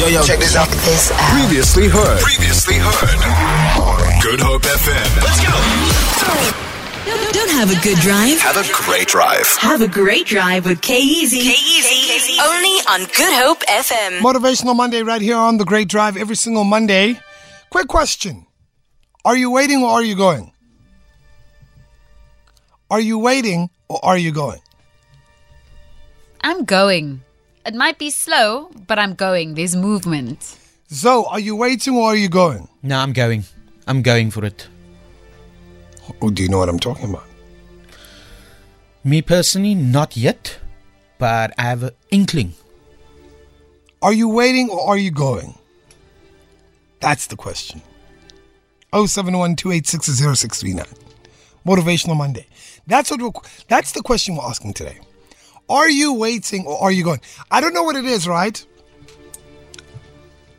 Yo, yo, check this out. This out. Previously heard. Previously heard. Good Hope FM. Let's go. Don't have a good drive. Have a great drive. Have a great drive with K-Easy. K-Easy. Only on Good Hope FM. Motivational Monday right here on the Great Drive every single Monday. Quick question. Are you waiting or are you going? Are you waiting or are you going? I'm going. It might be slow, but I'm going. There's movement. Zoe, are you waiting or are you going? No, I'm going. I'm going for it. Oh, do you know what I'm talking about? Me personally, not yet, but I have an inkling. Are you waiting or are you going? That's the question. 071 Motivational Monday. That's what we're, that's the question we're asking today. Are you waiting or are you going? I don't know what it is, right?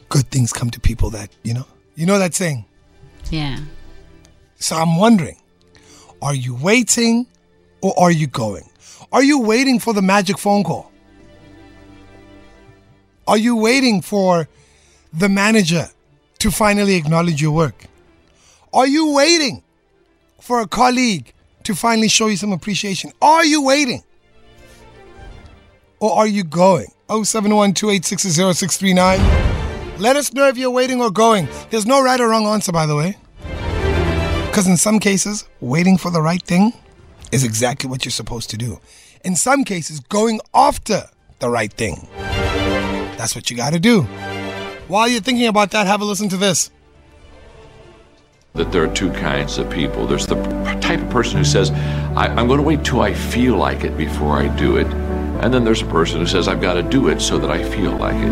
Good things come to people that, you know. You know that saying? Yeah. So I'm wondering, are you waiting or are you going? Are you waiting for the magic phone call? Are you waiting for the manager to finally acknowledge your work? Are you waiting for a colleague to finally show you some appreciation? Are you waiting? Or are you going? 071 Let us know if you're waiting or going. There's no right or wrong answer, by the way. Because in some cases, waiting for the right thing is exactly what you're supposed to do. In some cases, going after the right thing. That's what you got to do. While you're thinking about that, have a listen to this. that there are two kinds of people. There's the type of person who says, I, am going to wait till I feel like it before I do it. And then there's a person who says, I've got to do it so that I feel like it.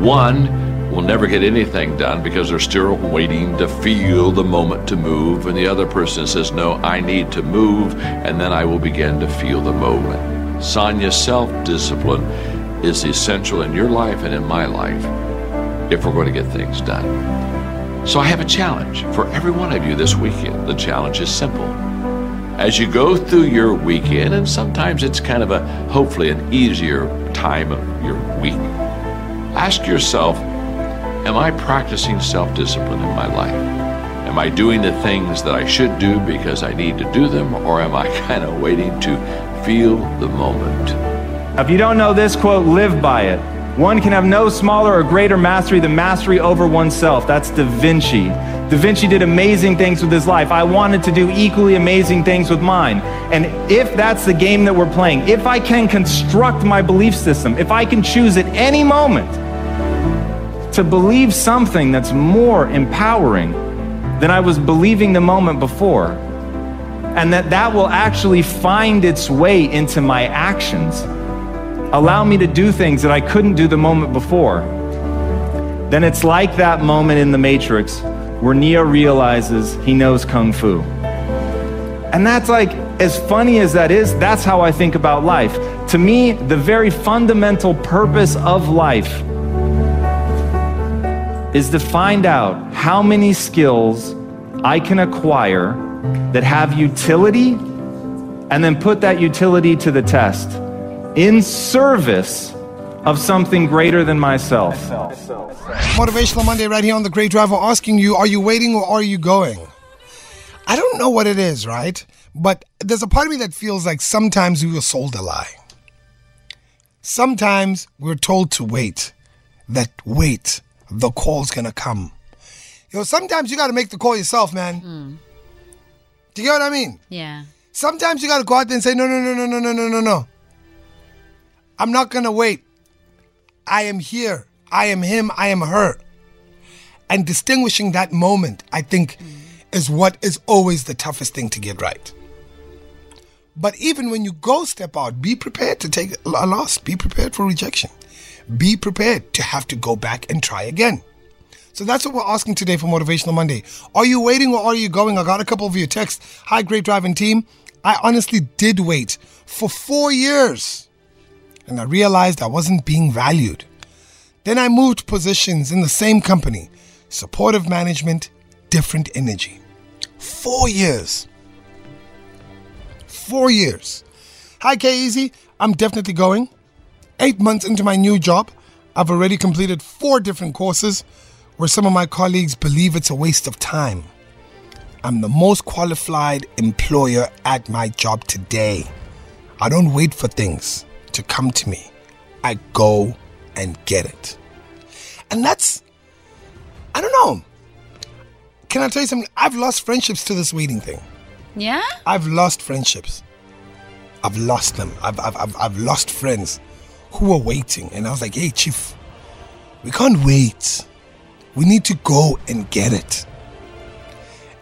One will never get anything done because they're still waiting to feel the moment to move. And the other person says, No, I need to move, and then I will begin to feel the moment. Sonia, self discipline is essential in your life and in my life if we're going to get things done. So I have a challenge for every one of you this weekend. The challenge is simple. As you go through your weekend, and sometimes it's kind of a hopefully an easier time of your week, ask yourself Am I practicing self discipline in my life? Am I doing the things that I should do because I need to do them, or am I kind of waiting to feel the moment? If you don't know this quote, live by it. One can have no smaller or greater mastery than mastery over oneself. That's Da Vinci. Da Vinci did amazing things with his life. I wanted to do equally amazing things with mine. And if that's the game that we're playing, if I can construct my belief system, if I can choose at any moment to believe something that's more empowering than I was believing the moment before, and that that will actually find its way into my actions allow me to do things that I couldn't do the moment before, then it's like that moment in The Matrix where Neo realizes he knows Kung Fu. And that's like, as funny as that is, that's how I think about life. To me, the very fundamental purpose of life is to find out how many skills I can acquire that have utility and then put that utility to the test in service of something greater than myself. Motivational Monday right here on the Great Drive. We're asking you, are you waiting or are you going? I don't know what it is, right? But there's a part of me that feels like sometimes we were sold a lie. Sometimes we're told to wait. That wait, the call's gonna come. You know, sometimes you gotta make the call yourself, man. Hmm. Do you get what I mean? Yeah. Sometimes you gotta go out there and say, no, no, no, no, no, no, no, no, no. I'm not gonna wait. I am here. I am him. I am her. And distinguishing that moment, I think, is what is always the toughest thing to get right. But even when you go step out, be prepared to take a loss. Be prepared for rejection. Be prepared to have to go back and try again. So that's what we're asking today for Motivational Monday. Are you waiting or are you going? I got a couple of your texts. Hi, great driving team. I honestly did wait for four years and I realized I wasn't being valued. Then I moved positions in the same company, supportive management, different energy. Four years. Four years. Hi, K Easy. I'm definitely going. Eight months into my new job, I've already completed four different courses where some of my colleagues believe it's a waste of time. I'm the most qualified employer at my job today. I don't wait for things to come to me. I go and get it. And that's, I don't know. Can I tell you something? I've lost friendships to this waiting thing. Yeah? I've lost friendships. I've lost them. I've, I've, I've, I've lost friends who were waiting. And I was like, hey, Chief, we can't wait. We need to go and get it.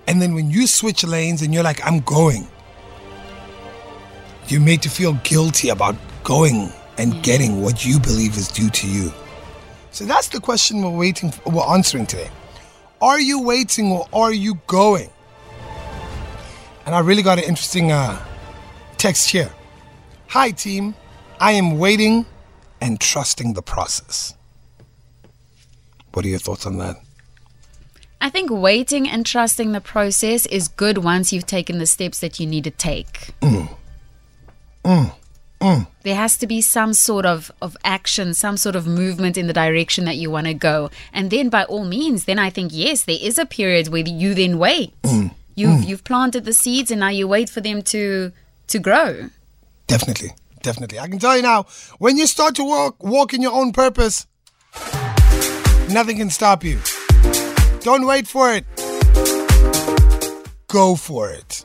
And then when you switch lanes and you're like, I'm going, you're made to feel guilty about going and mm. getting what you believe is due to you. So that's the question we're waiting for, we're answering today. Are you waiting or are you going? And I really got an interesting uh, text here. Hi, team. I am waiting and trusting the process. What are your thoughts on that? I think waiting and trusting the process is good once you've taken the steps that you need to take. Mm. Mm. Mm. There has to be some sort of, of action, some sort of movement in the direction that you want to go. And then by all means, then I think yes, there is a period where you then wait. Mm. You've mm. you've planted the seeds and now you wait for them to to grow. Definitely, definitely. I can tell you now, when you start to walk, walk in your own purpose, nothing can stop you. Don't wait for it. Go for it.